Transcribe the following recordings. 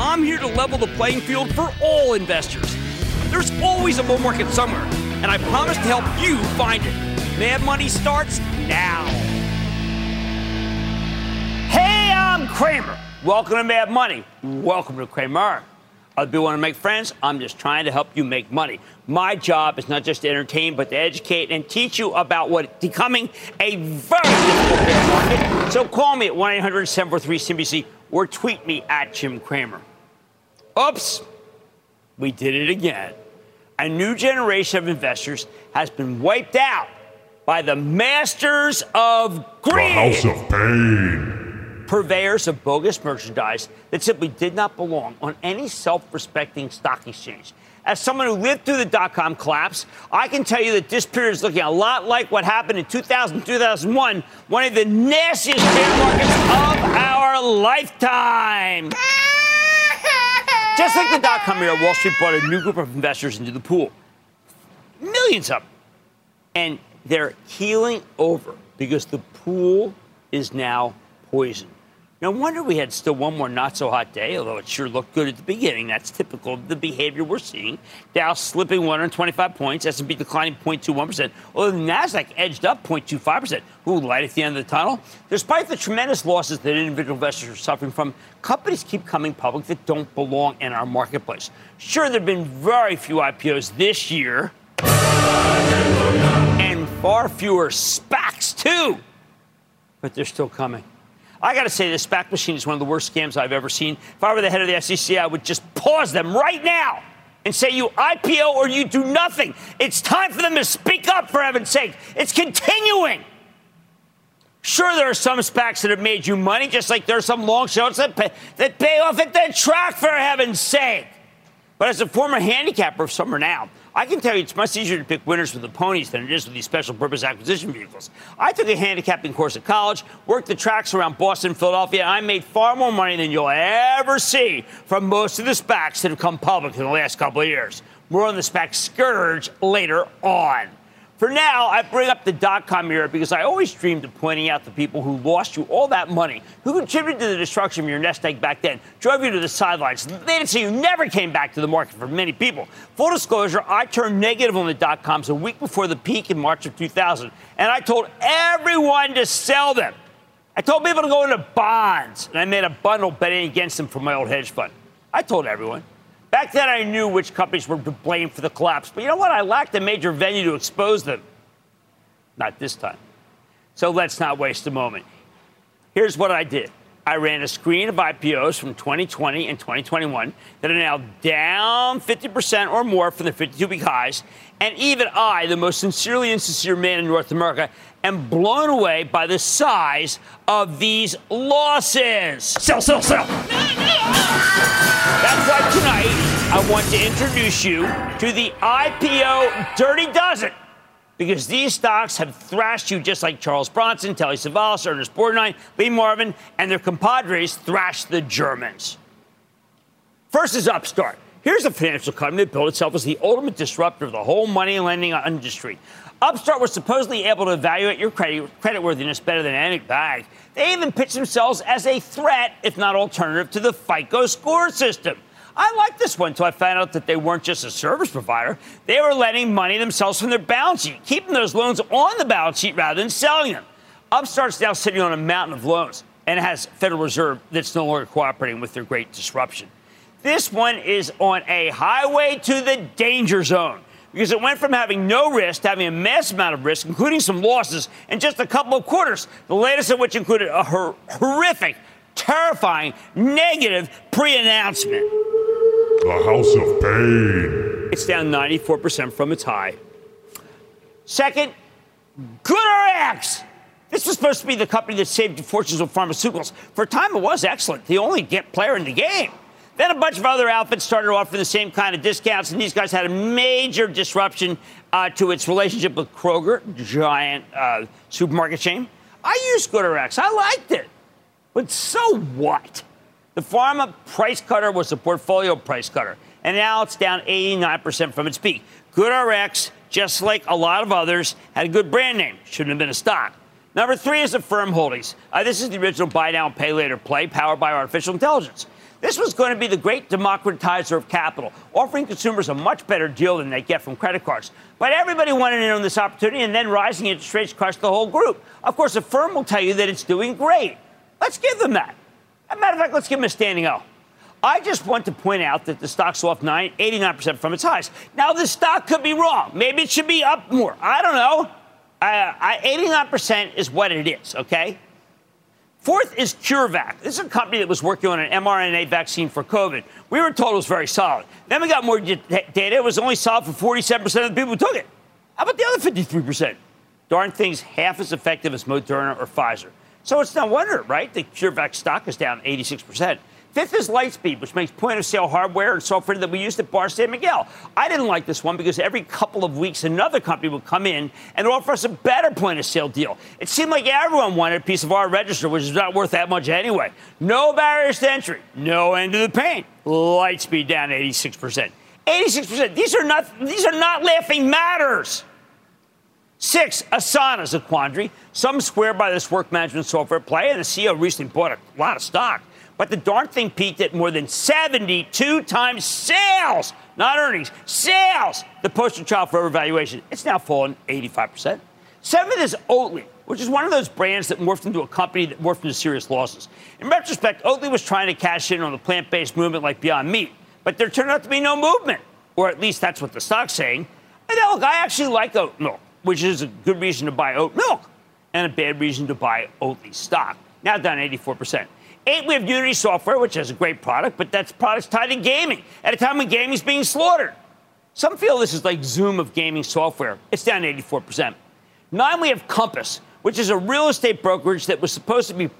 I'm here to level the playing field for all investors. There's always a bull market somewhere, and I promise to help you find it. Mad Money starts now. Hey, I'm Cramer. Welcome to Mad Money. Welcome to Cramer. Other people want to make friends. I'm just trying to help you make money. My job is not just to entertain, but to educate and teach you about what becoming a very difficult market. So call me at 1 800 743 CNBC or tweet me at Jim Cramer. Oops, we did it again. A new generation of investors has been wiped out by the masters of greed. The House of Pain purveyors of bogus merchandise that simply did not belong on any self respecting stock exchange. As someone who lived through the dot com collapse, I can tell you that this period is looking a lot like what happened in 2000 2001, one of the nastiest bear markets of our lifetime. Ah! Just like the dot com era, Wall Street brought a new group of investors into the pool. Millions of them. And they're keeling over because the pool is now poisoned. No wonder we had still one more not so hot day, although it sure looked good at the beginning. That's typical of the behavior we're seeing. Dow slipping 125 points, S&P declining 0.21%, although the Nasdaq edged up 0.25%. Ooh, light at the end of the tunnel. Despite the tremendous losses that individual investors are suffering from, companies keep coming public that don't belong in our marketplace. Sure, there have been very few IPOs this year, and far fewer SPACs too, but they're still coming. I got to say, this SPAC machine is one of the worst scams I've ever seen. If I were the head of the SEC, I would just pause them right now and say, you IPO or you do nothing. It's time for them to speak up, for heaven's sake. It's continuing. Sure, there are some SPACs that have made you money, just like there are some long shots that pay, that pay off at the track, for heaven's sake. But as a former handicapper of Summer Now, I can tell you it's much easier to pick winners with the ponies than it is with these special purpose acquisition vehicles. I took a handicapping course at college, worked the tracks around Boston, Philadelphia, and I made far more money than you'll ever see from most of the SPACs that have come public in the last couple of years. More on the SPAC scourge later on. For now, I bring up the dot com era because I always dreamed of pointing out the people who lost you all that money, who contributed to the destruction of your nest egg back then, drove you to the sidelines. They didn't say you never came back to the market for many people. Full disclosure, I turned negative on the dot coms a week before the peak in March of 2000, and I told everyone to sell them. I told people to go into bonds, and I made a bundle betting against them for my old hedge fund. I told everyone. Back then, I knew which companies were to blame for the collapse. But you know what? I lacked a major venue to expose them. Not this time. So let's not waste a moment. Here's what I did I ran a screen of IPOs from 2020 and 2021 that are now down 50% or more from the 52 week highs. And even I, the most sincerely insincere man in North America, am blown away by the size of these losses. Sell, sell, sell. That's why tonight I want to introduce you to the IPO Dirty Dozen. Because these stocks have thrashed you just like Charles Bronson, Telly Savalas, Ernest Borgnine, Lee Marvin, and their compadres thrashed the Germans. First is Upstart. Here's a financial company that built itself as the ultimate disruptor of the whole money lending industry. Upstart was supposedly able to evaluate your credit creditworthiness better than any bank. They even pitched themselves as a threat, if not alternative, to the FICO score system. I liked this one until I found out that they weren't just a service provider. They were lending money themselves from their balance sheet, keeping those loans on the balance sheet rather than selling them. Upstart's now sitting on a mountain of loans and has Federal Reserve that's no longer cooperating with their great disruption. This one is on a highway to the danger zone because it went from having no risk to having a massive amount of risk, including some losses, in just a couple of quarters. The latest of which included a hor- horrific, terrifying, negative pre announcement. The House of Pain. It's down 94% from its high. Second, GoodRx. This was supposed to be the company that saved fortunes of pharmaceuticals. For a time, it was excellent. The only get player in the game. Then a bunch of other outfits started offering the same kind of discounts, and these guys had a major disruption uh, to its relationship with Kroger, giant uh, supermarket chain. I used GoodRx. I liked it. But so what? The pharma price cutter was the portfolio price cutter, and now it's down 89% from its peak. GoodRx, just like a lot of others, had a good brand name. Shouldn't have been a stock. Number three is Affirm Holdings. Uh, this is the original buy now pay later play powered by artificial intelligence. This was going to be the great democratizer of capital, offering consumers a much better deal than they get from credit cards. But everybody wanted in on this opportunity, and then rising interest rates crushed the whole group. Of course, the firm will tell you that it's doing great. Let's give them that. As a matter of fact, let's give them a standing O. I just want to point out that the stock's off 9, 89% from its highs. Now, the stock could be wrong. Maybe it should be up more. I don't know. Uh, I, 89% is what it is, okay? Fourth is CureVac. This is a company that was working on an mRNA vaccine for COVID. We were told it was very solid. Then we got more data. It was only solid for 47% of the people who took it. How about the other 53%? Darn things half as effective as Moderna or Pfizer. So it's no wonder, right? The CureVac stock is down 86%. Fifth is Lightspeed, which makes point of sale hardware and software that we used at Bar San Miguel. I didn't like this one because every couple of weeks another company would come in and offer us a better point of sale deal. It seemed like everyone wanted a piece of our register, which is not worth that much anyway. No barriers to entry, no end to the pain. Lightspeed down 86%. 86%. These are not these are not laughing matters. Six, Asana's a quandary. Some swear by this work management software play, and the CEO recently bought a lot of stock. But the darn thing peaked at more than 72 times sales, not earnings, sales. The poster child for overvaluation. It's now fallen 85%. Seventh is Oatly, which is one of those brands that morphed into a company that morphed into serious losses. In retrospect, Oatly was trying to cash in on the plant based movement like Beyond Meat, but there turned out to be no movement, or at least that's what the stock's saying. And look, I actually like oat milk, which is a good reason to buy oat milk, and a bad reason to buy Oatly stock. Now down 84%. Eight, we have Unity Software, which has a great product, but that's products tied to gaming at a time when gaming is being slaughtered. Some feel this is like Zoom of gaming software. It's down 84%. Nine, we have Compass, which is a real estate brokerage that was supposed to be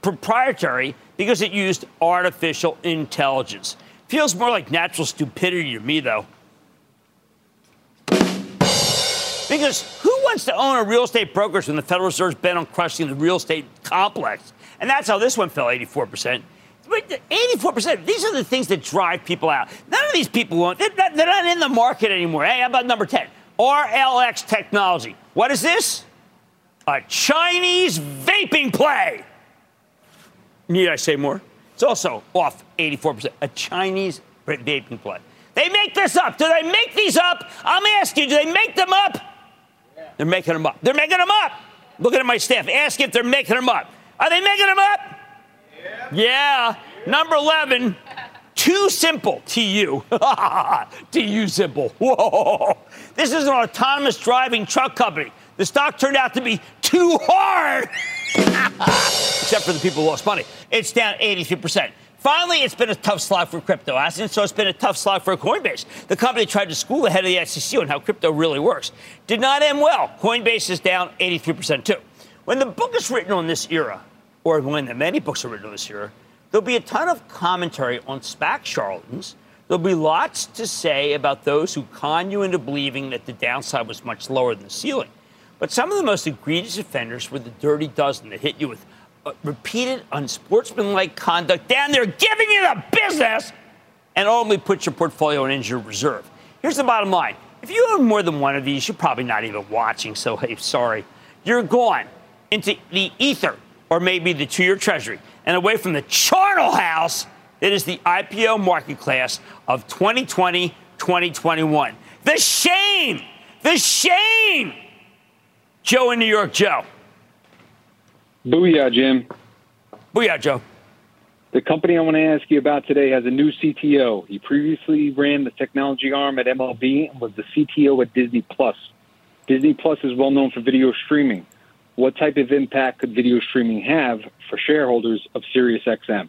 proprietary because it used artificial intelligence. Feels more like natural stupidity to me, though. Because who wants to own a real estate brokerage when the Federal Reserve's bent on crushing the real estate complex? And that's how this one fell 84%. But 84%. These are the things that drive people out. None of these people want, they're not, they're not in the market anymore. Hey, how about number 10? RLX Technology. What is this? A Chinese vaping play. Need I say more? It's also off 84%. A Chinese vaping play. They make this up. Do they make these up? I'm asking you, do they make them up? Yeah. They're making them up. They're making them up. Looking at my staff. Ask if they're making them up. Are they making them up? Yeah. yeah. Number 11, too simple. TU. TuSimple. Whoa. This is an autonomous driving truck company. The stock turned out to be too hard. Except for the people who lost money. It's down 83%. Finally, it's been a tough slog for crypto assets, so it's been a tough slog for Coinbase. The company tried to school the head of the SEC on how crypto really works. Did not end well. Coinbase is down 83% too. When the book is written on this era, or when the many books are written on this era, there'll be a ton of commentary on SPAC charlatans. There'll be lots to say about those who con you into believing that the downside was much lower than the ceiling. But some of the most egregious offenders were the dirty dozen that hit you with uh, repeated unsportsmanlike conduct down there giving you the business and ultimately put your portfolio in injured reserve. Here's the bottom line. If you own more than one of these, you're probably not even watching, so hey, sorry. You're gone into the ether or maybe the two year treasury and away from the charnel house that is the IPO market class of 2020 2021. The shame! The shame! Joe in New York, Joe. Booyah, Jim. Booyah, Joe. The company I want to ask you about today has a new CTO. He previously ran the technology arm at MLB and was the CTO at Disney Plus. Disney Plus is well known for video streaming. What type of impact could video streaming have for shareholders of SiriusXM?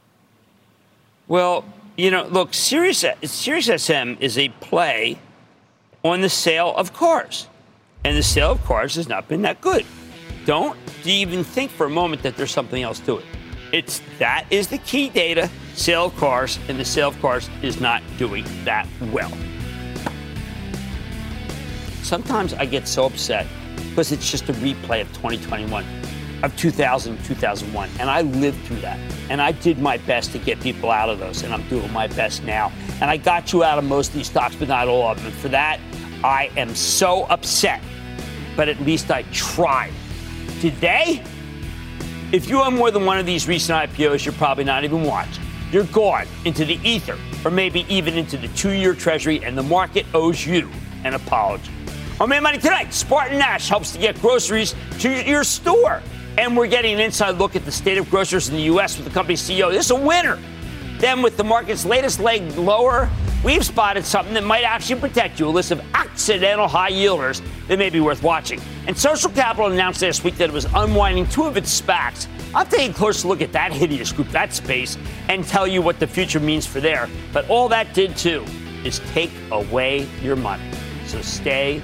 Well, you know, look, Sirius, SiriusXM is a play on the sale of cars, and the sale of cars has not been that good. Don't even think for a moment that there's something else to it. It's that is the key data. Sale of cars and the sale of cars is not doing that well. Sometimes I get so upset because it's just a replay of 2021, of 2000, 2001, and I lived through that. And I did my best to get people out of those, and I'm doing my best now. And I got you out of most of these stocks, but not all of them. And for that, I am so upset. But at least I tried. Today, if you own more than one of these recent IPOs, you're probably not even watching. You're gone into the ether, or maybe even into the two year treasury, and the market owes you an apology. On Mad Money tonight, SpartanNash helps to get groceries to your store. And we're getting an inside look at the state of grocers in the U.S. with the company's CEO. This is a winner. Then, with the market's latest leg lower, we've spotted something that might actually protect you a list of accidental high yielders that may be worth watching. And Social Capital announced last week that it was unwinding two of its SPACs. I'll take a closer look at that hideous group, that space, and tell you what the future means for there. But all that did too is take away your money. So stay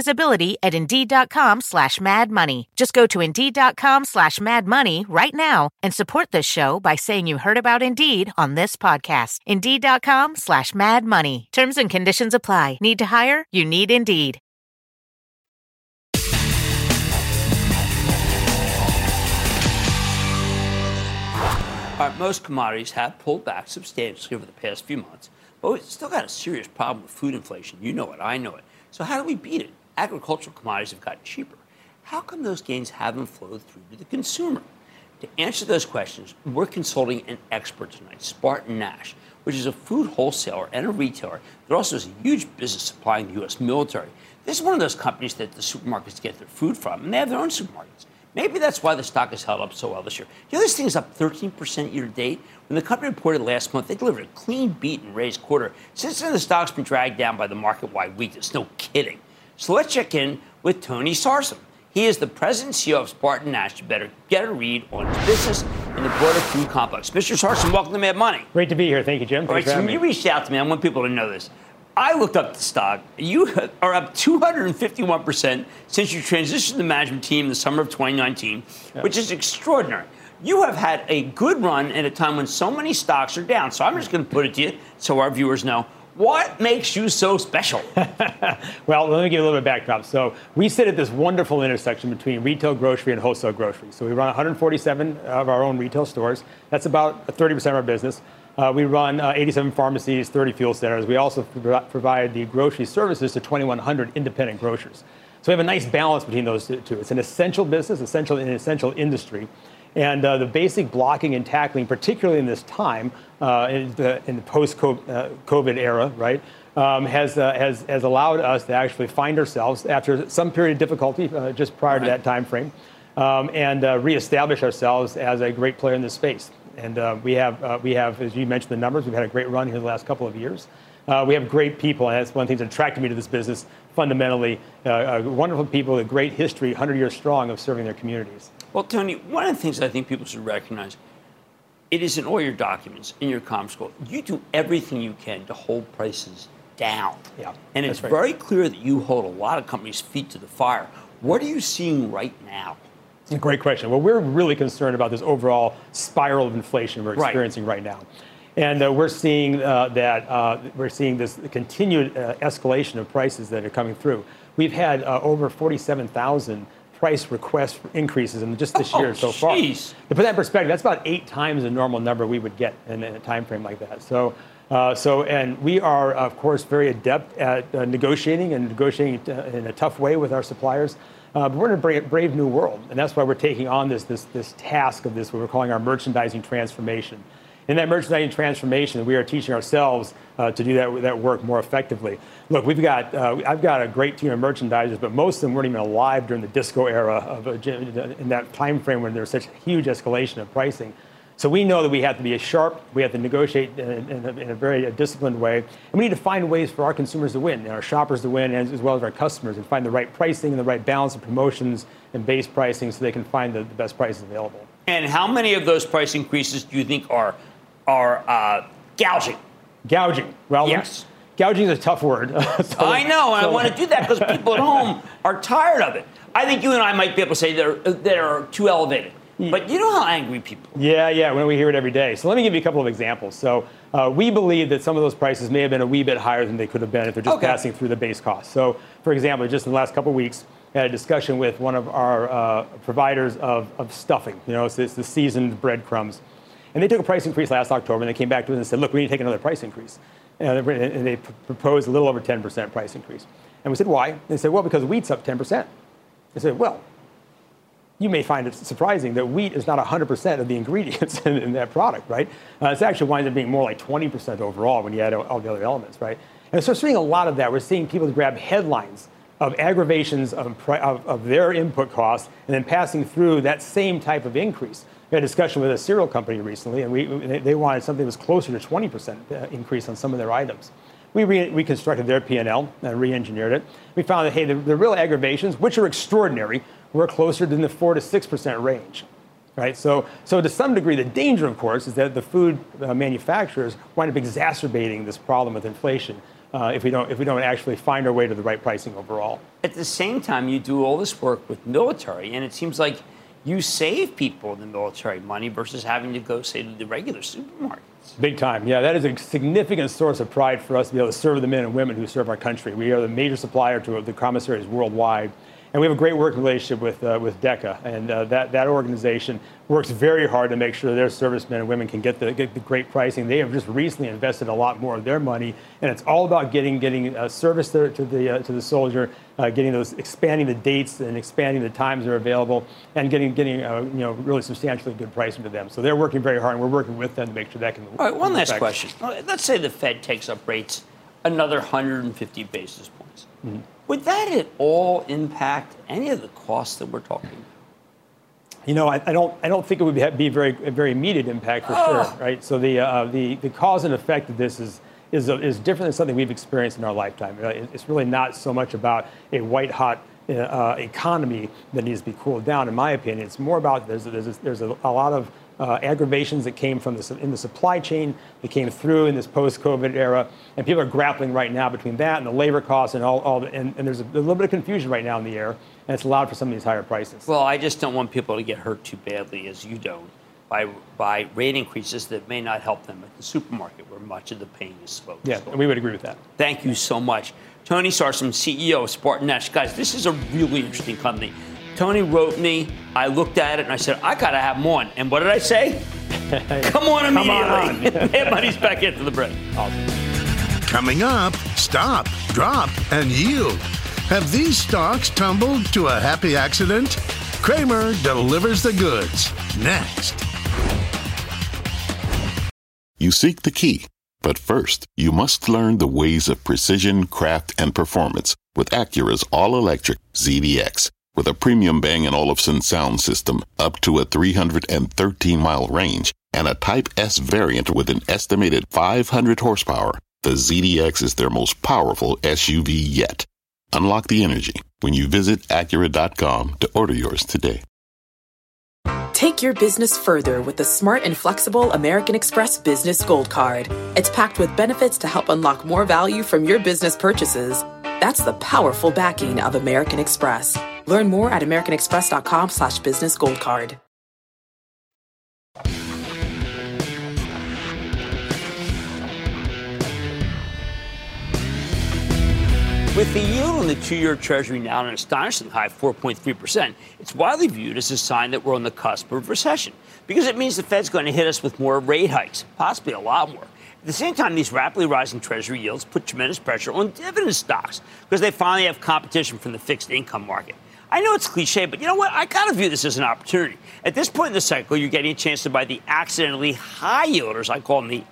visibility at Indeed.com slash Mad Money. Just go to Indeed.com slash Mad Money right now and support this show by saying you heard about Indeed on this podcast. Indeed.com slash Mad Money. Terms and conditions apply. Need to hire? You need Indeed. Right, most commodities have pulled back substantially over the past few months, but we've still got a serious problem with food inflation. You know it, I know it. So, how do we beat it? Agricultural commodities have gotten cheaper. How come those gains haven't flowed through to the consumer? To answer those questions, we're consulting an expert tonight, SpartanNash, which is a food wholesaler and a retailer that also has a huge business supplying the U.S. military. This is one of those companies that the supermarkets get their food from, and they have their own supermarkets. Maybe that's why the stock has held up so well this year. You know, this thing is up 13% year to date. When the company reported last month, they delivered a clean beat and raised quarter. Since then, the stock's been dragged down by the market wide weakness. No kidding. So let's check in with Tony Sarsam. He is the president and CEO of SpartanNash. You better get a read on his business in the broader food complex. Mr. Sarsam, welcome to Mad Money. Great to be here. Thank you, Jim. All right, so you reached out to me. I want people to know this. I looked up the stock. You are up 251% since you transitioned the management team in the summer of 2019, yeah. which is extraordinary. You have had a good run at a time when so many stocks are down. So I'm just going to put it to you so our viewers know. What makes you so special? well, let me give you a little bit of backdrop. So we sit at this wonderful intersection between retail grocery and wholesale grocery. So we run 147 of our own retail stores. That's about 30% of our business. Uh, we run uh, 87 pharmacies, 30 fuel centers. We also provide the grocery services to 2,100 independent grocers. So we have a nice balance between those two. It's an essential business, essential in an essential industry. And uh, the basic blocking and tackling, particularly in this time, uh, in the, in the post-COVID uh, era, right, um, has, uh, has, has allowed us to actually find ourselves after some period of difficulty just prior right. to that time frame um, and reestablish ourselves as a great player in this space. And uh, we have uh, we have, as you mentioned, the numbers. We've had a great run here the last couple of years. Uh, we have great people, and that's one of the things that attracted me to this business. Fundamentally, uh, uh, wonderful people with a great history, 100 years strong, of serving their communities. Well, Tony, one of the things I think people should recognize, it is in all your documents, in your com school, you do everything you can to hold prices down. Yeah, and it's right. very clear that you hold a lot of companies' feet to the fire. What are you seeing right now? Great question. Well, we're really concerned about this overall spiral of inflation we're experiencing right, right now. And uh, we're seeing uh, that uh, we're seeing this continued uh, escalation of prices that are coming through. We've had uh, over 47,000 price request increases in just this oh, year so far. Geez. To put that in perspective, that's about eight times the normal number we would get in, in a time frame like that. So, uh, so, and we are, of course, very adept at negotiating and negotiating in a tough way with our suppliers. Uh, but we're in a brave, brave, new world, and that's why we're taking on this, this, this task of this, what we're calling our merchandising transformation. In that merchandising transformation, we are teaching ourselves uh, to do that, that work more effectively. Look, we've got, uh, I've got a great team of merchandisers, but most of them weren't even alive during the disco era of, in that time frame when there was such a huge escalation of pricing. So we know that we have to be sharp, we have to negotiate in, in, a, in a, very disciplined way, and we need to find ways for our consumers to win, and our shoppers to win, as, as, well as our customers, and find the right pricing and the right balance of promotions and base pricing so they can find the, the best prices available. And how many of those price increases do you think are are uh, gouging? Gouging. Well, yes. Gouging is a tough word. so, I know, and so. I want to do that because people at home are tired of it. I think you and I might be able to say they're, they're too elevated. But you know how angry people. Yeah, yeah. When we hear it every day. So let me give you a couple of examples. So uh, we believe that some of those prices may have been a wee bit higher than they could have been if they're just okay. passing through the base cost. So, for example, just in the last couple of weeks, I had a discussion with one of our uh, providers of, of stuffing. You know, it's, it's the seasoned breadcrumbs. And they took a price increase last October, and they came back to us and said, look, we need to take another price increase. And they proposed a little over 10% price increase. And we said, why? And they said, well, because wheat's up 10%. I said, well, you may find it surprising that wheat is not 100% of the ingredients in, in that product, right? Uh, it's actually winds up being more like 20% overall when you add all the other elements, right? And so we're seeing a lot of that. We're seeing people grab headlines of aggravations of, of, of, their input costs and then passing through that same type of increase. We had a discussion with a cereal company recently, and we, they wanted something that was closer to 20% uh, increase on some of their items. We re- reconstructed their P&L and re-engineered it. We found that, hey, the, the real aggravations, which are extraordinary, we're closer to the 4 to 6% range. Right? So, so to some degree, the danger, of course, is that the food uh, manufacturers wind up exacerbating this problem with inflation uh, if, we don't, if we don't actually find our way to the right pricing overall. At the same time, you do all this work with military, and it seems like you save people in the military money versus having to go, say, to the regular supermarkets. Big time. Yeah, that is a significant source of pride for us to be able to serve the men and women who serve our country. We are the major supplier to the commissaries worldwide. And we have a great working relationship with, uh, with DECA, and uh, that, that organization works very hard to make sure their servicemen and women can get the, get the great pricing. They have just recently invested a lot more of their money, and it's all about getting, getting uh, service to, to, the, uh, to the soldier, uh, getting those, expanding the dates and expanding the times that are available, and getting, getting uh, you know, really substantially good pricing to them. So they're working very hard, and we're working with them to make sure that can. All right, one last question. Let's say the Fed takes up rates another 150 basis points. Mm-hmm. Would that at all impact any of the costs that we're talking about? You know, I, I, don't. I don't think it would be, very, a very immediate impact for oh. sure, right? So the, uh, the the cause and effect of this is is is different than something we've experienced in our lifetime. It's really not so much about a white hot uh, economy that needs to be cooled down. In my opinion, it's more about there's there's a, there's a, a lot of uh, aggravations that came from this in the supply chain that came through in this post-COVID era, and people are grappling right now between that and the labor costs and all, all the, and, and there's a, a, little bit of confusion right now in the air, and it's allowed for some of these higher prices. Well, I just don't want people to get hurt too badly, as you don't, by by rate increases that may not help them at the supermarket, where much of the pain is focused. Yeah, we would agree with that. Thank you so much. Tony Sarsam, CEO of SpartanNash. Guys, this is a really interesting company. Tony wrote me. I looked at it and I said, I got to have him on. And what did I say? Come on immediately. Come on. money's back into the bread. Awesome. Coming up, stop, drop, and yield. Have these stocks tumbled to a happy accident? Cramer delivers the goods. Next. You seek the key, but first, you must learn the ways of precision, craft, and performance with Acura's all electric ZDX with a premium Bang & Olufsen sound system up to a 313 mile range and a Type S variant with an estimated 500 horsepower, the ZDX is their most powerful SUV yet. Unlock the energy when you visit Acura.com to order yours today. Take your business further with the smart and flexible American Express Business Gold Card. It's packed with benefits to help unlock more value from your business purchases. That's the powerful backing of American Express. Learn more at americanexpress.com slash business gold card. With the yield on the two-year Treasury now at an astonishingly high 4.3%, it's widely viewed as a sign that we're on the cusp of recession because it means the Fed's going to hit us with more rate hikes, possibly a lot more. At the same time, these rapidly rising Treasury yields put tremendous pressure on dividend stocks because they finally have competition from the fixed income market. I know it's cliche, but you know what? I kind of view this as an opportunity. At this point in the cycle, you're getting a chance to buy the accidentally high yielders. I call them the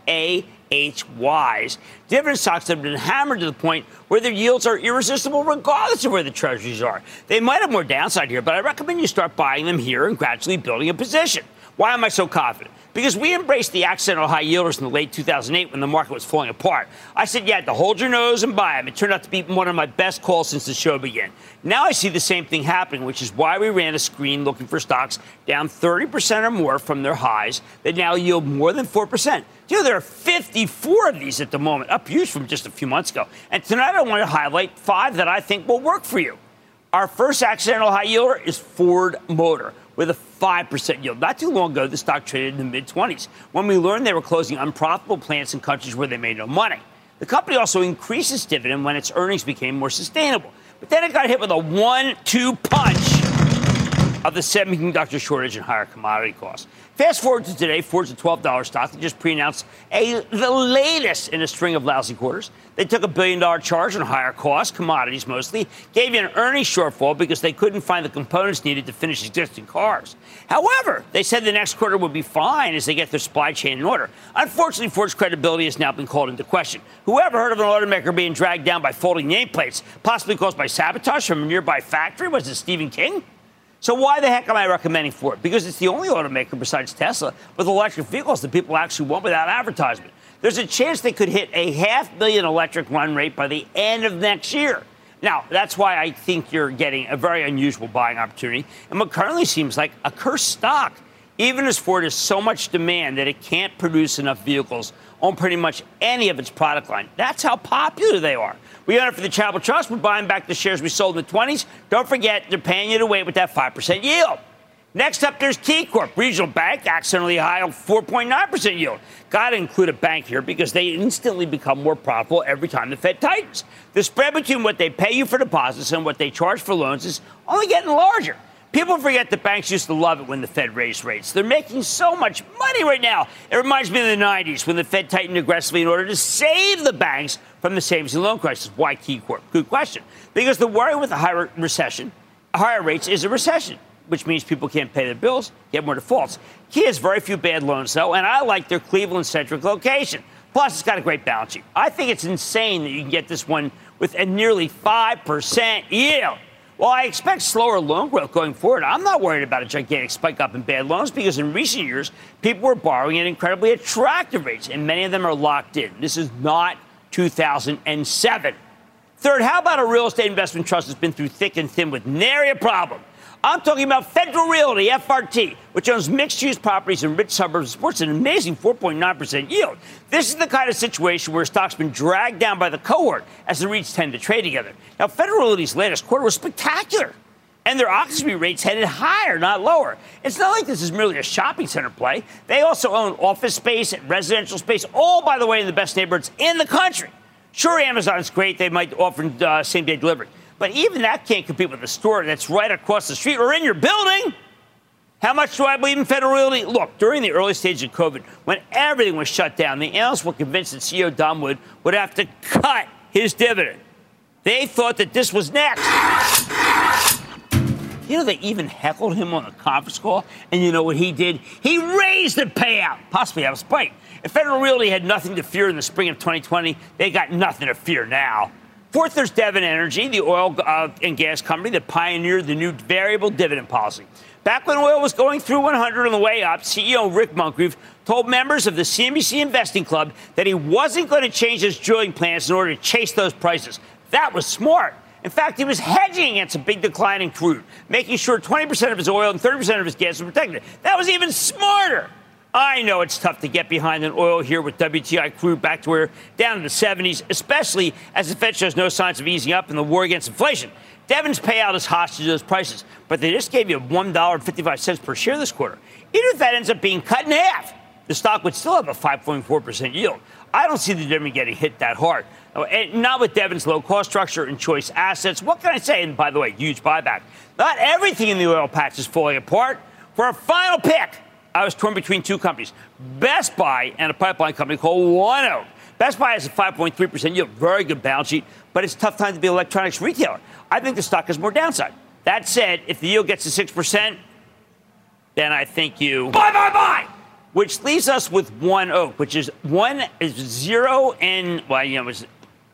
AHYs. Dividend stocks have been hammered to the point where their yields are irresistible regardless of where the treasuries are. They might have more downside here, but I recommend you start buying them here and gradually building a position. Why am I so confident? Because we embraced the accidental high yielders in the late 2008 when the market was falling apart. I said, yeah, to hold your nose and buy them. It turned out to be one of my best calls since the show began. Now I see the same thing happening, which is why we ran a screen looking for stocks down 30% or more from their highs that now yield more than 4%. Dude, there are 54 of these at the moment, up huge from just a few months ago. And tonight I want to highlight five that I think will work for you. Our first accidental high yielder is Ford Motor with a 5% yield. Not too long ago, the stock traded in the mid 20s when we learned they were closing unprofitable plants in countries where they made no money. The company also increased its dividend when its earnings became more sustainable. But then it got hit with a one two punch of the semiconductor shortage and higher commodity costs. Fast forward to today, Ford's a $12 stock that just pre-announced a, the latest in a string of lousy quarters. They took a billion dollar charge on higher costs, commodities mostly, gave you an earnings shortfall because they couldn't find the components needed to finish existing cars. However, they said the next quarter would be fine as they get their supply chain in order. Unfortunately, Ford's credibility has now been called into question. Whoever heard of an automaker being dragged down by folding nameplates, possibly caused by sabotage from a nearby factory? Was it Stephen King? So why the heck am I recommending Ford? Because it's the only automaker besides Tesla with electric vehicles that people actually want without advertisement. There's a chance they could hit a half million electric run rate by the end of next year. Now, that's why I think you're getting a very unusual buying opportunity and what currently seems like a cursed stock, even as Ford has so much demand that it can't produce enough vehicles on pretty much any of its product line. That's how popular they are. We own it for the Charitable Trust. We're buying back the shares we sold in the 20s. Don't forget, they're paying you to wait with that 5% yield. Next up, there's KeyCorp, regional bank, accidentally high on 4.9% yield. Got to include a bank here because they instantly become more profitable every time the Fed tightens. The spread between what they pay you for deposits and what they charge for loans is only getting larger. People forget that banks used to love it when the Fed raised rates. They're making so much money right now. It reminds me of the 90s when the Fed tightened aggressively in order to save the banks from the savings and loan crisis. Why KeyCorp? Good question. Because the worry with a higher recession, higher rates is a recession, which means people can't pay their bills, get more defaults. Key has very few bad loans, though, and I like their Cleveland centric location. Plus, it's got a great balance sheet. I think it's insane that you can get this one with a nearly 5% yield. Well, I expect slower loan growth going forward. I'm not worried about a gigantic spike up in bad loans because in recent years, people were borrowing at incredibly attractive rates, and many of them are locked in. This is not 2007. Third, how about a real estate investment trust that's been through thick and thin with nary a problem? I'm talking about Federal Realty, FRT, which owns mixed use properties in rich suburbs, and supports an amazing 4.9% yield. This is the kind of situation where stock's been dragged down by the cohort as the REITs tend to trade together. Now, Federal Realty's latest quarter was spectacular, and their occupancy rates headed higher, not lower. It's not like this is merely a shopping center play. They also own office space and residential space, all, by the way, in the best neighborhoods in the country. Sure, Amazon's great. They might offer uh, same day delivery. But even that can't compete with a store that's right across the street or in your building. How much do I believe in Federal Realty? Look, during the early stage of COVID, when everything was shut down, the analysts were convinced that CEO Don Wood would have to cut his dividend. They thought that this was next. You know, they even heckled him on a conference call, and you know what he did? He raised the payout, possibly out of spite. If Federal Realty had nothing to fear in the spring of 2020, they got nothing to fear now. Fourth, there's Devon Energy, the oil uh, and gas company that pioneered the new variable dividend policy. Back when oil was going through 100 on the way up, CEO Rick Muncrief told members of the CNBC Investing Club that he wasn't going to change his drilling plans in order to chase those prices. That was smart. In fact, he was hedging against a big decline in crude, making sure 20% of his oil and 30% of his gas was protected. That was even smarter. I know it's tough to get behind an oil here with WTI crude back to where down in the 70s, especially as the Fed shows no signs of easing up in the war against inflation. Devon's payout is hostage to those prices, but they just gave you $1.55 per share this quarter. Even if that ends up being cut in half, the stock would still have a 5.4% yield. I don't see the dividend getting hit that hard. Oh, and not with Devon's low cost structure and choice assets. What can I say? And by the way, huge buyback. Not everything in the oil patch is falling apart. For a final pick, I was torn between two companies Best Buy and a pipeline company called ONEOK. Best Buy has a 5.3% yield, very good balance sheet, but it's a tough time to be an electronics retailer. I think the stock has more downside. That said, if the yield gets to 6%, then I think you buy, buy, buy! Which leaves us with ONEOK, which is one is zero and well, you know, it's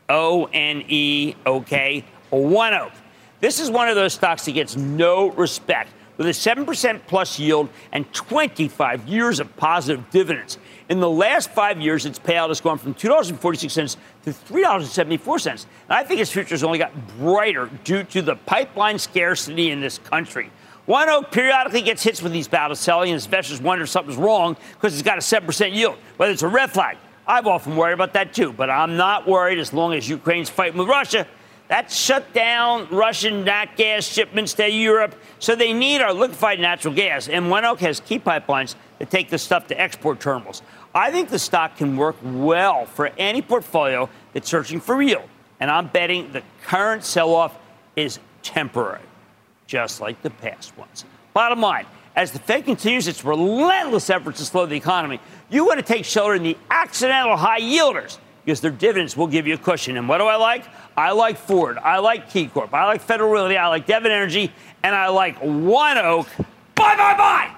O N E O K, ONEOK. This is one of those stocks that gets no respect with a 7% plus yield and 25 years of positive dividends. In the last five years, its payout has gone from $2.46 to $3.74. And I think its future has only gotten brighter due to the pipeline scarcity in this country. ONEOK periodically gets hits with these of selling, and investors wonder if something's wrong because it's got a 7% yield, whether it's a red flag. I've often worried about that too, but I'm not worried as long as Ukraine's fighting with Russia that shut down Russian nat gas shipments to Europe. So they need our liquefied natural gas. And ONEOK has key pipelines that take the stuff to export terminals. I think the stock can work well for any portfolio that's searching for yield. And I'm betting the current sell off is temporary, just like the past ones. Bottom line, as the Fed continues its relentless efforts to slow the economy, you want to take shelter in the accidental high yielders because their dividends will give you a cushion. And what do I like? I like Ford. I like KeyCorp. I like Federal Realty. I like Devon Energy. And I like ONEOK. Bye, bye, bye.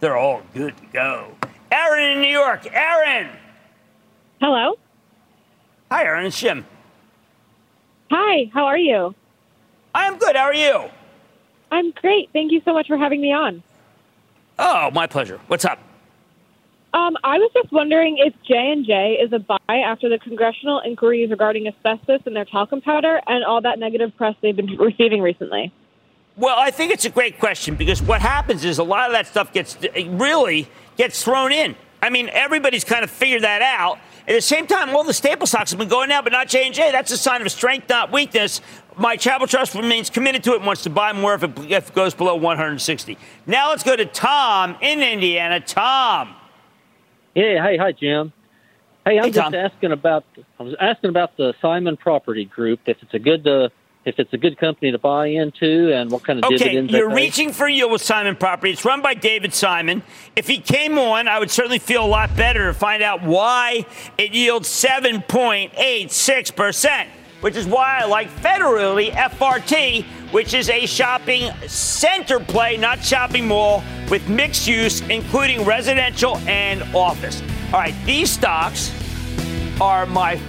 They're all good to go. Aaron in New York. Aaron. Hello. Hi, Aaron. It's Jim. Hi. How are you? I am good. How are you? I'm great. Thank you so much for having me on. Oh, my pleasure. What's up? Um, I was just wondering if J and J is a buy after the congressional inquiries regarding asbestos and their talcum powder and all that negative press they've been receiving recently. Well, I think it's a great question because what happens is a lot of that stuff gets really gets thrown in. I mean, everybody's kind of figured that out, At the same time, all the staple stocks have been going down, but not J&J. That's a sign of strength, not weakness. My travel trust remains committed to it and wants to buy more if it, if it goes below 160. Now let's go to Tom in Indiana. Tom. Yeah, hey, hi, Jim. Hey, I'm Hey, just Tom. asking about. I was asking about the Simon Property Group. If it's a good, uh, if it's a good company to buy into, and what kind of Okay, dividends they you're reaching for yield with Simon Property. It's run by David Simon. If he came on, I would certainly feel a lot better to find out why it yields 7.86%, which is why I like Federal Realty FRT, which is a shopping center play, not shopping mall, with mixed use, including residential and office. All right, these stocks are my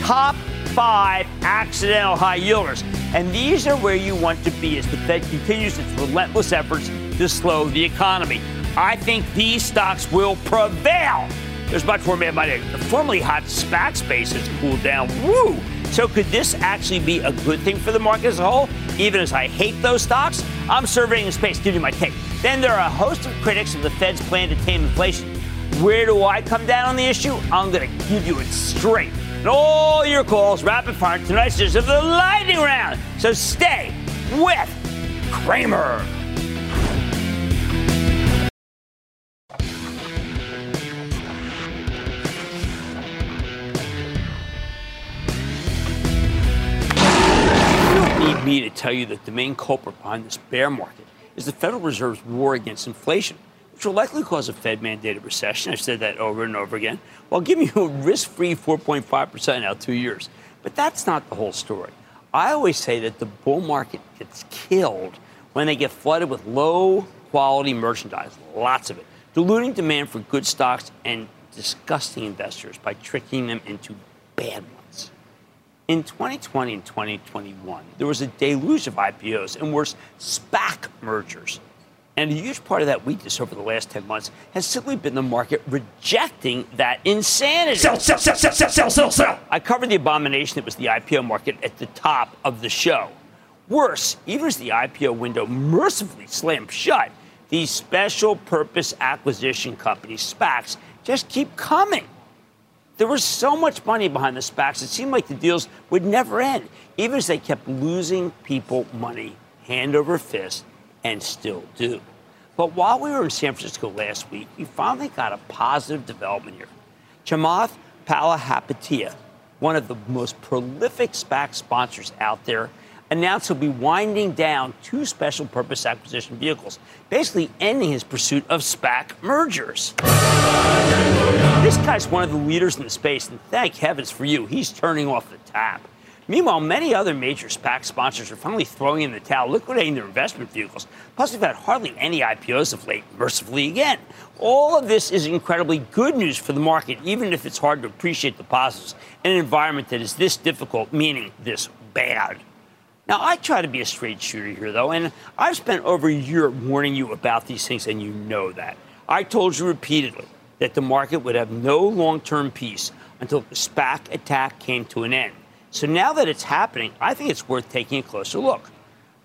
top five accidental high yielders. And these are where you want to be as the Fed continues its relentless efforts to slow the economy. I think these stocks will prevail. There's much more Mad Money. The formerly hot SPAC space has cooled down. Woo! So could this actually be a good thing for the market as a whole? Even as I hate those stocks, I'm surveying the space, giving my take. Then there are a host of critics of the Fed's plan to tame inflation. Where do I come down on the issue? I'm going to give you it straight. And all your calls, rapid fire, tonight's of the lightning round. So stay with Cramer. Me to tell you that the main culprit behind this bear market is the Federal Reserve's war against inflation, which will likely cause a Fed mandated recession. I've said that over and over again, while giving you a risk free 4.5% now, two years. But that's not the whole story. I always say that the bull market gets killed when they get flooded with low quality merchandise, lots of it, diluting demand for good stocks and disgusting investors by tricking them into bad ones. In 2020 and 2021, there was a deluge of IPOs and worse, SPAC mergers. And a huge part of that weakness over the last 10 months has simply been the market rejecting that insanity. Sell, sell, sell, sell, sell, sell, sell, sell. I covered the abomination that was the IPO market at the top of the show. Worse, even as the IPO window mercifully slammed shut, these special purpose acquisition companies, SPACs, just keep coming. There was so much money behind the SPACs, it seemed like the deals would never end, even as they kept losing people money hand over fist and still do. But while we were in San Francisco last week, we finally got a positive development here. Chamath Palihapitiya, one of the most prolific SPAC sponsors out there, announced he'll be winding down two special purpose acquisition vehicles, basically ending his pursuit of SPAC mergers. This guy's one of the leaders in the space, and thank heavens for you, he's turning off the tap. Meanwhile, many other major SPAC sponsors are finally throwing in the towel, liquidating their investment vehicles. Plus, we've had hardly any IPOs of late, mercifully again. All of this is incredibly good news for the market, even if it's hard to appreciate the positives in an environment that is this difficult, meaning this bad. Now, I try to be a straight shooter here, though, and I've spent over a year warning you about these things, and you know that. I told you repeatedly that the market would have no long term peace until the SPAC attack came to an end. So now that it's happening, I think it's worth taking a closer look.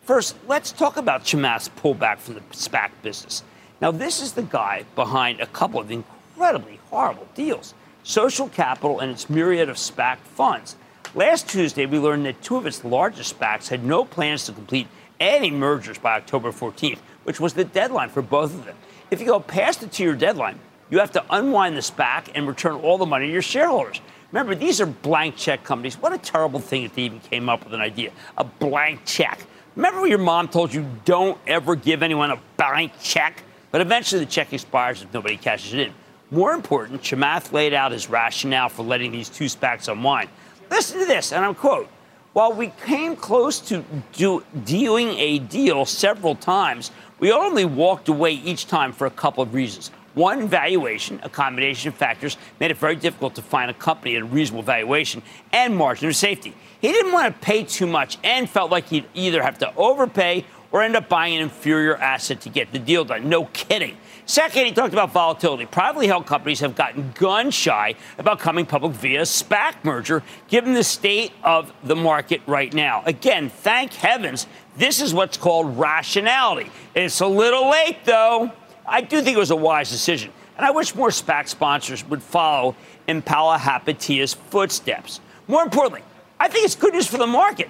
First, let's talk about Chamath's pullback from the SPAC business. Now, this is the guy behind a couple of incredibly horrible deals Social Capital and its myriad of SPAC funds. Last Tuesday, we learned that two of its largest SPACs had no plans to complete any mergers by October 14th, which was the deadline for both of them. If you go past the two year deadline, you have to unwind the SPAC and return all the money to your shareholders. Remember, these are blank check companies. What a terrible thing that they even came up with an idea a blank check. Remember when your mom told you don't ever give anyone a blank check? But eventually the check expires if nobody cashes it in. More important, Chamath laid out his rationale for letting these two SPACs unwind. Listen to this, and I'm quote. While we came close to do, doing a deal several times, we only walked away each time for a couple of reasons. One, valuation, accommodation factors made it very difficult to find a company at a reasonable valuation and margin of safety. He didn't want to pay too much and felt like he'd either have to overpay or end up buying an inferior asset to get the deal done. No kidding. Second, he talked about volatility. Privately held companies have gotten gun shy about coming public via SPAC merger, given the state of the market right now. Again, thank heavens, this is what's called rationality. It's a little late, though. I do think it was a wise decision. And I wish more SPAC sponsors would follow in Palihapitiya's footsteps. More importantly, I think it's good news for the market.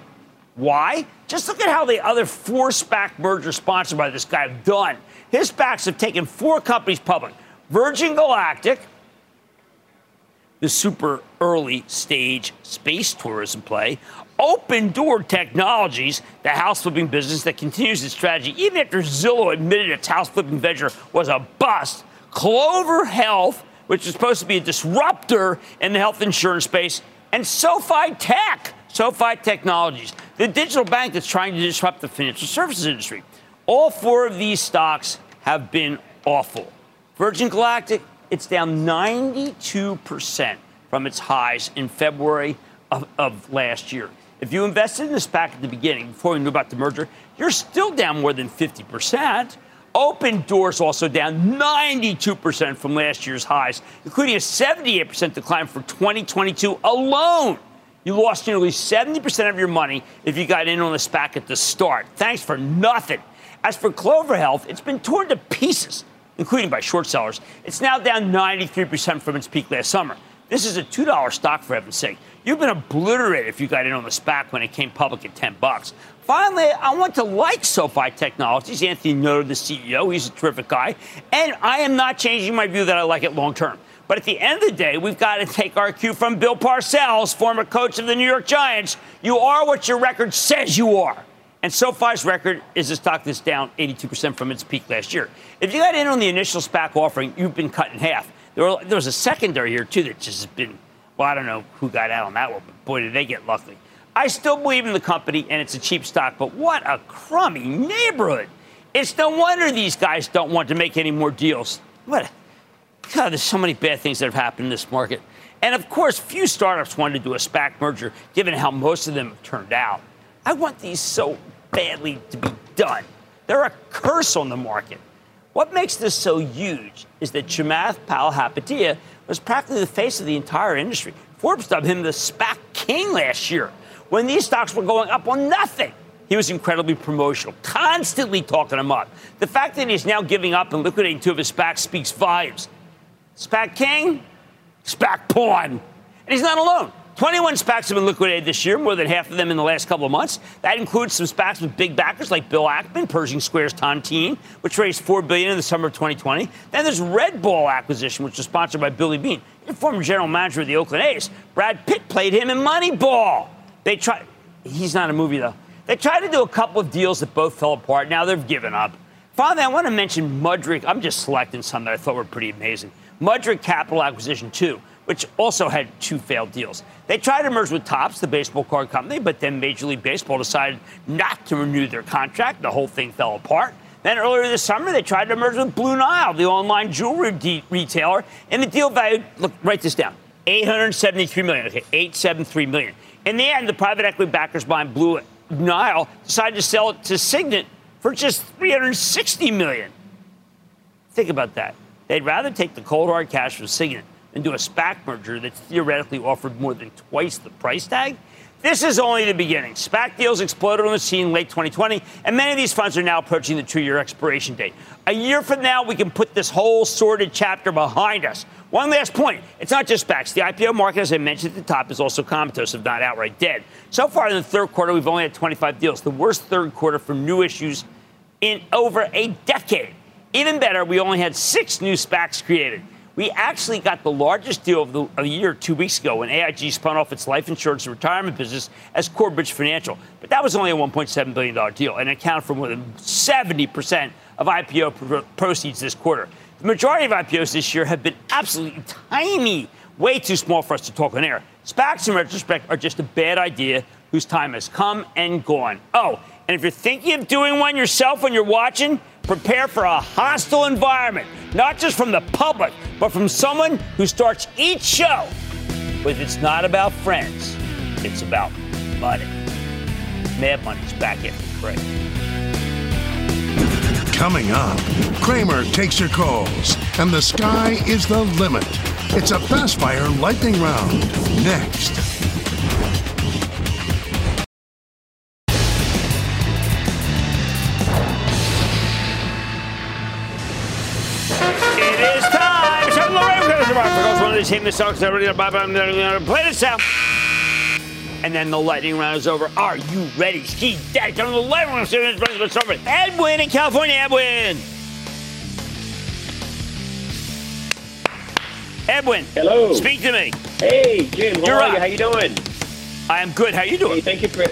Why? Just look at how the other four SPAC mergers sponsored by this guy have done. His SPACs have taken four companies public Virgin Galactic, the super early stage space tourism play, Opendoor Technologies, the house flipping business that continues its strategy even after Zillow admitted its house flipping venture was a bust, Clover Health, which is supposed to be a disruptor in the health insurance space, and SoFi Tech, SoFi Technologies, the digital bank that's trying to disrupt the financial services industry. All four of these stocks have been awful. Virgin Galactic, it's down 92% from its highs in February of, of, last year. If you invested in this back at the beginning, before we knew about the merger, you're still down more than 50%. Opendoor's also down 92% from last year's highs, including a 78% decline for 2022 alone. You lost nearly 70% of your money if you got in on the SPAC at the start. Thanks for nothing. As for Clover Health, it's been torn to pieces including by short sellers. It's now down 93% from its peak last summer. This is a $2 stock, for heaven's sake. You've been obliterated if you got in on the SPAC when it came public at 10 bucks. Finally, I want to like SoFi Technologies. Anthony Noto the CEO. He's a terrific guy. And I am not changing my view that I like it long term. But at the end of the day, we've got to take our cue from Bill Parcells, former coach of the New York Giants. You are what your record says you are. And SoFi's record is a stock that's down 82% from its peak last year. If you got in on the initial SPAC offering, you've been cut in half. There, were, there was a secondary here, too, that just has been, well, I don't know who got out on that one, but boy, did they get lucky. I still believe in the company, and it's a cheap stock, but what a crummy neighborhood. It's no wonder these guys don't want to make any more deals. What? God, there's so many bad things that have happened in this market. And of course, few startups want to do a SPAC merger, given how most of them have turned out. I want these so badly to be done. They're a curse on the market. What makes this so huge is that Chamath Palihapitiya Hapatia was practically the face of the entire industry. Forbes dubbed him the SPAC king last year when these stocks were going up on nothing. He was incredibly promotional, constantly talking them up. The fact that he's now giving up and liquidating two of his SPACs speaks volumes. SPAC king, SPAC pawn. And he's not alone. 21 SPACs have been liquidated this year, more than half of them in the last couple of months. That includes some SPACs with big backers like Bill Ackman, Pershing Square's Tontine, which raised 4 billion in the summer of 2020. Then there's RedBall acquisition, which was sponsored by Billy Beane, the former general manager of the Oakland A's. Brad Pitt played him in Moneyball. They tried. He's not a movie though. They tried to do a couple of deals that both fell apart. Now they've given up. Finally, I want to mention Mudrick. I'm just selecting some that I thought were pretty amazing. Mudrick Capital Acquisition 2 which also had two failed deals. They tried to merge with Topps, the baseball card company, but then Major League Baseball decided not to renew their contract. The whole thing fell apart. Then earlier this summer, they tried to merge with Blue Nile, the online jewelry de- retailer, and the deal value, look, write this down, 873 million. Okay, 873 million. In the end, the private equity backers behind Blue Nile decided to sell it to Signet for just 360 million. Think about that. They'd rather take the cold hard cash from Signet and do a SPAC merger that's theoretically offered more than twice the price tag? This is only the beginning. SPAC deals exploded on the scene late 2020, and many of these funds are now approaching the two year expiration date. A year from now, we can put this whole sordid chapter behind us. One last point it's not just SPACs. The IPO market, as I mentioned at the top, is also comatose, if not outright dead. So far in the third quarter, we've only had 25 deals, the worst third quarter for new issues in over a decade. Even better, we only had six new SPACs created. We actually got the largest deal of the, of year two weeks ago when AIG spun off its life insurance and retirement business as Corebridge Financial. But that was only a $1.7 billion deal and accounted for more than 70% of IPO pro- proceeds this quarter. The majority of IPOs this year have been absolutely tiny, way too small for us to talk on air. SPACs, in retrospect, are just a bad idea whose time has come and gone. Oh, and if you're thinking of doing one yourself when you're watching, prepare for a hostile environment, not just from the public, but from someone who starts each show with it's not about friends, it's about money. Mad Money's back after break. Coming up, Cramer takes your calls, and the sky is the limit. It's a fast fire lightning round. Next. Holidays. Hey, Miss Sox, I'm to play this out. And then the lightning round is over. Are you ready? Ski dash on the lightning round. It's over. Edwin in California. Edwin. Edwin. Hello. Speak to me. Hey, Jim. How You're are up. you? How you doing? I am good. How you doing? Hey, thank you for.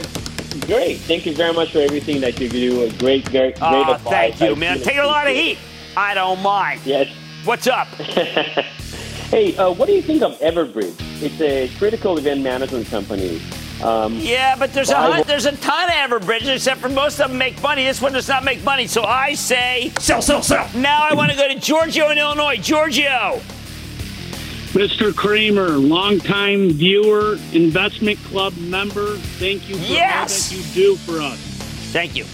Great. Thank you very much for everything that you do. A great, great, ah, great Oh, advice. thank you, man. Take a lot of heat. I don't mind. Yes. What's up? Hey, uh, what do you think of Everbridge? It's a critical event management company. Um, Yeah, but there's a hun- there's a ton of Everbridge, except for most of them make money. This one does not make money, so I say sell, sell, sell. Now I want to go to Giorgio in Illinois. Giorgio. Mr. Cramer, longtime viewer, investment club member, thank you for Yes! all that you do for us. Thank you.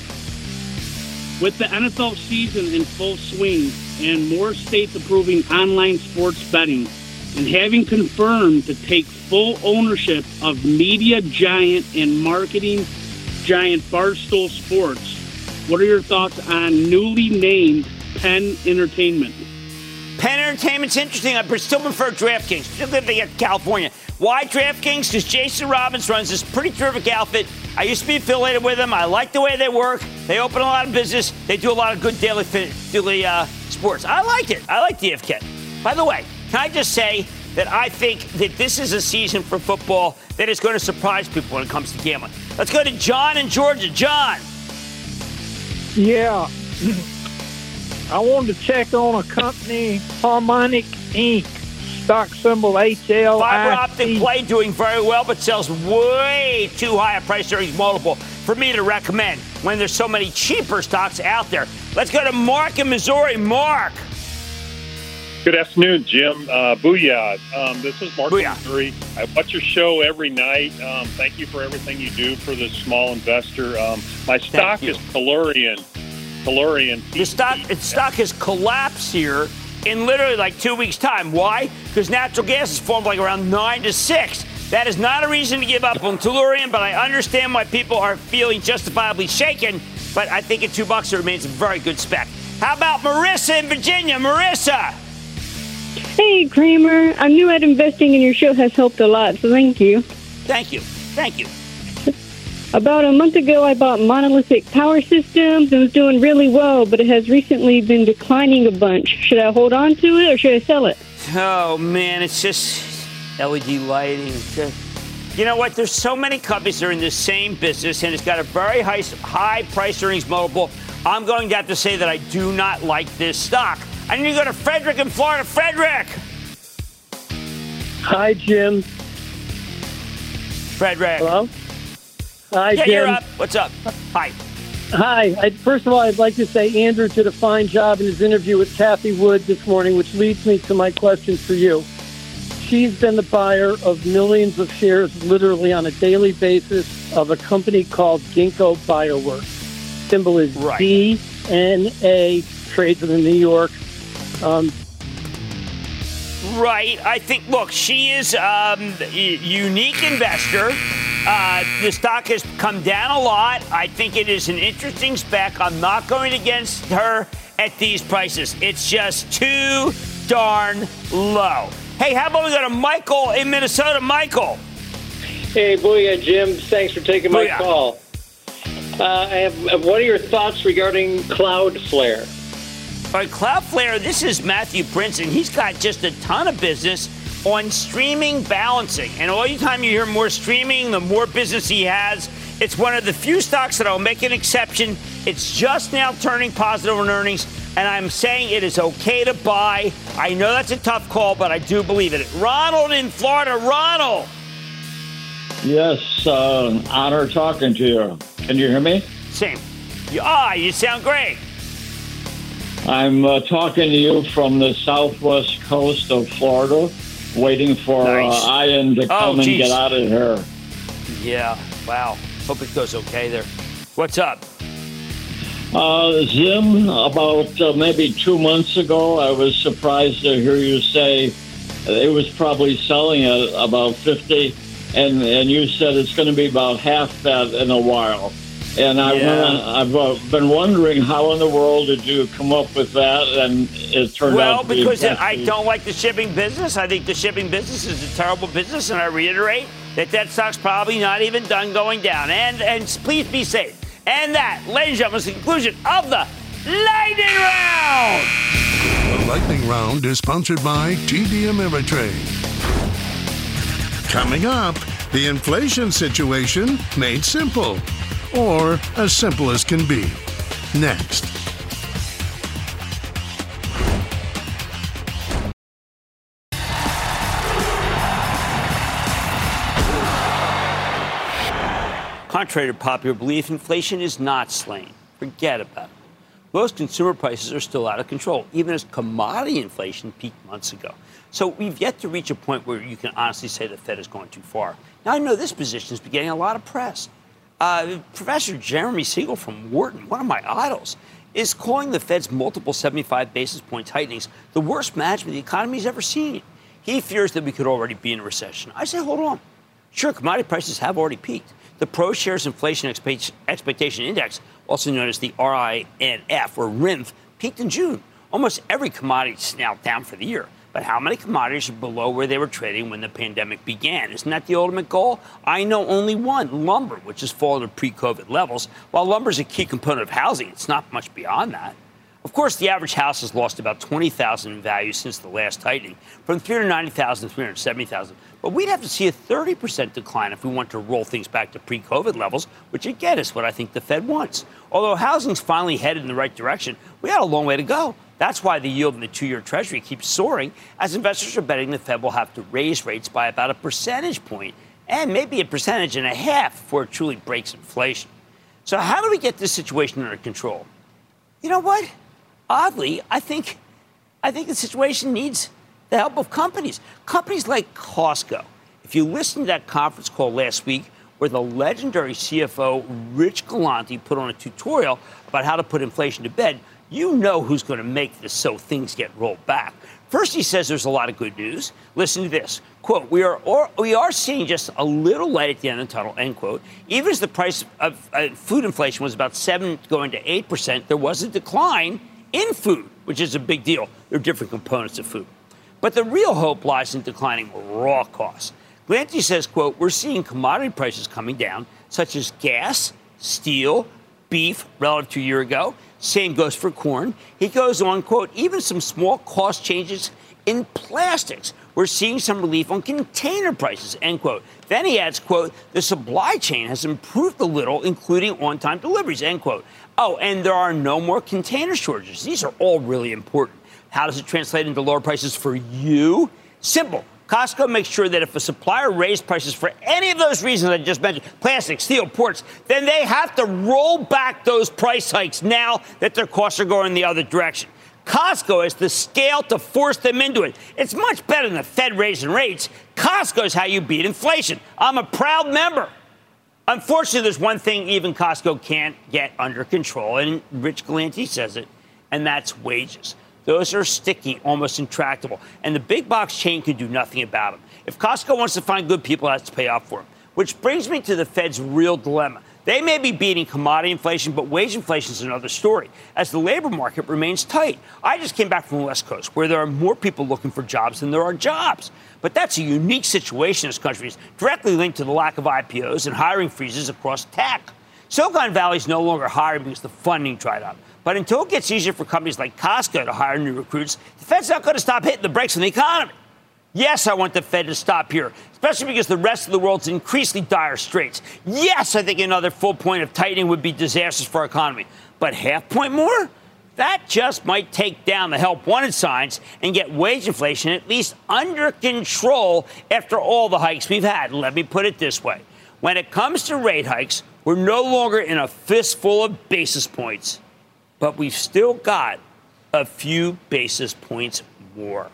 With the NFL season in full swing and more states approving online sports betting, and having confirmed to take full ownership of media giant and marketing giant Barstool Sports, what are your thoughts on newly named Penn Entertainment? Penn Entertainment's interesting. I still prefer DraftKings, if they get California. Why DraftKings? Because Jason Robins runs this pretty terrific outfit. I used to be affiliated with them. I like the way they work. They open a lot of business. They do a lot of good daily, daily uh, sports. I like it. I like DFK. By the way, can I just say that I think that this is a season for football that is going to surprise people when it comes to gambling. Let's go to John in Georgia. John. Yeah. I wanted to check on a company, Harmonic Inc., stock symbol HL. Fiber optic play doing very well, but sells way too high a price earnings multiple for me to recommend when there's so many cheaper stocks out there. Let's go to Mark in Missouri. Mark. Good afternoon, Jim. Uh, booyah. Um, this is Mark Booyah. Missouri. I watch your show every night. Um, thank you for everything you do for the small investor. Um, my stock is Tellurian. Tellurian. The stock, its stock has collapsed here in literally like two weeks' time. Why? Because natural gas has formed like around nine to six. That is not a reason to give up on Tellurian, but I understand why people are feeling justifiably shaken. But I think at two bucks it remains a very good spec. How about Marissa in Virginia? Marissa. Hey, Cramer. I'm new at investing, and your show has helped a lot, so thank you. Thank you. Thank you. About a month ago, I bought Monolithic Power Systems and was doing really well, but it has recently been declining a bunch. Should I hold on to it or should I sell it? Oh man, it's just LED lighting. Just- You know what? There's so many companies that are in the same business, and it's got a very high high price earnings multiple. I'm going to have to say that I do not like this stock. I need to go to Frederick in Florida. Frederick. Hi, Jim. Frederick. Hello. Hi, yeah, Jim. you're up. What's up? Hi. Hi. I, first of all, I'd like to say Andrew did a fine job in his interview with Cathie Wood this morning, which leads me to my question for you. She's been the buyer of millions of shares literally on a daily basis of a company called Ginkgo Bioworks. Symbol is DNA, trades in New York. Um, Right. I think, look, she is um, a unique investor. Uh, the stock has come down a lot. I think it is an interesting spec. I'm not going against her at these prices. It's just too darn low. Hey, how about we go to Michael in Minnesota? Michael. Hey, Booyah, Jim. Thanks for taking my Booyah. call. Uh, I have. What are your thoughts regarding Cloudflare? All right, Cloudflare, this is Matthew Prince, and he's got just a ton of business on streaming balancing. And all the time you hear more streaming, the more business he has. It's one of the few stocks that I'll make an exception. It's just now turning positive on earnings, and I'm saying it is okay to buy. I know that's a tough call, but I do believe it. Ronald in Florida. Ronald. Yes, uh, honor talking to you. Can you hear me? Same. You, ah, you sound great. I'm uh, talking to you from the southwest coast of Florida, waiting for Nice. uh, Ian to Oh, come and get out of here. Yeah, wow. Hope it goes okay there. What's up? Uh, Zim, about uh, maybe two months ago, I was surprised to hear you say it was probably selling at about 50, and, and you said it's going to be about half that in a while. And I Yeah. wanna, I've uh, been wondering how in the world did you come up with that? And it turned Well, out to be because I don't like the shipping business. I think the shipping business is a terrible business, and I reiterate that that stock's probably not even done going down. And and please be safe. And that, ladies and gentlemen, is the conclusion of the lightning round. The lightning round is sponsored by TD Ameritrade. Coming up, the inflation situation made simple, or as simple as can be. Next. Contrary to popular belief, inflation is not slain. Forget about it. Most consumer prices are still out of control, even as commodity inflation peaked months ago. So we've yet to reach a point where you can honestly say the Fed is going too far. Now, I know this position has been getting a lot of press. Uh, Professor Jeremy Siegel from Wharton, one of my idols, is calling the Fed's multiple 75 basis point tightenings the worst management the economy's ever seen. He fears that we could already be in a recession. I say, hold on. Sure, commodity prices have already peaked. The ProShares Inflation Expectation Index, also known as the RINF or RINF, peaked in June. Almost every commodity now down for the year. But how many commodities are below where they were trading when the pandemic began? Isn't that the ultimate goal? I know only one lumber, which has fallen to pre COVID levels. While lumber is a key component of housing, it's not much beyond that. Of course, the average house has lost about 20,000 in value since the last tightening, from 390,000 to 370,000. But we'd have to see a 30% decline if we want to roll things back to pre-COVID levels, which again is what I think the Fed wants. Although housing's finally headed in the right direction, we got a long way to go. That's why the yield in the two-year Treasury keeps soaring, as investors are betting the Fed will have to raise rates by about a percentage point and maybe a percentage and a half before it truly breaks inflation. So how do we get this situation under control? You know what? Oddly, I think I think the situation needs the help of companies. Companies like Costco. If you listened to that conference call last week where the legendary CFO Rich Galanti put on a tutorial about how to put inflation to bed, you know who's going to make this so things get rolled back. First, he says there's a lot of good news. Listen to this quote: "We are or, we are seeing just a little light at the end of the tunnel." End quote. Even as the price of uh, food inflation was about seven going to eight percent, there was a decline in food, which is a big deal. There are different components of food, but the real hope lies in declining raw costs. Galanti says, "quote We're seeing commodity prices coming down, such as gas, steel, beef relative to a year ago." Same goes for corn. He goes on, quote, even some small cost changes in plastics. We're seeing some relief on container prices, end quote. Then he adds, quote, the supply chain has improved a little, including on-time deliveries, end quote. Oh, and there are no more container shortages. These are all really important. How does it translate into lower prices for you? Simple. Costco makes sure that if a supplier raised prices for any of those reasons I just mentioned, plastic, steel, ports, then they have to roll back those price hikes now that their costs are going the other direction. Costco has the scale to force them into it. It's much better than the Fed raising rates. Costco is how you beat inflation. I'm a proud member. Unfortunately, there's one thing even Costco can't get under control, and Rich Galanti says it, and that's wages. Those are sticky, almost intractable, and the big box chain can do nothing about them. If Costco wants to find good people, it has to pay off for them. Which brings me to the Fed's real dilemma. They may be beating commodity inflation, but wage inflation is another story, as the labor market remains tight. I just came back from the West Coast, where there are more people looking for jobs than there are jobs. But that's a unique situation in this country, directly linked to the lack of IPOs and hiring freezes across tech. Silicon Valley is no longer hiring because the funding dried up. But until it gets easier for companies like Costco to hire new recruits, the Fed's not going to stop hitting the brakes on the economy. Yes, I want the Fed to stop here, especially because the rest of the world's in increasingly dire straits. Yes, I think another full point of tightening would be disastrous for our economy. But half point more? That just might take down the help wanted signs and get wage inflation at least under control after all the hikes we've had. Let me put it this way when it comes to rate hikes, we're no longer in a fistful of basis points, but we've still got a few basis points more.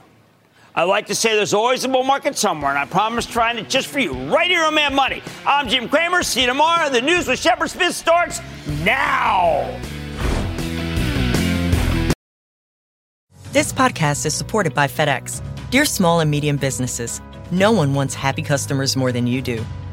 I like to say there's always a bull market somewhere, and I promise trying it just for you right here on Mad Money. I'm Jim Cramer. See you tomorrow. The news with Shepard Smith starts now. This podcast is supported by FedEx. Dear small and medium businesses, no one wants happy customers more than you do.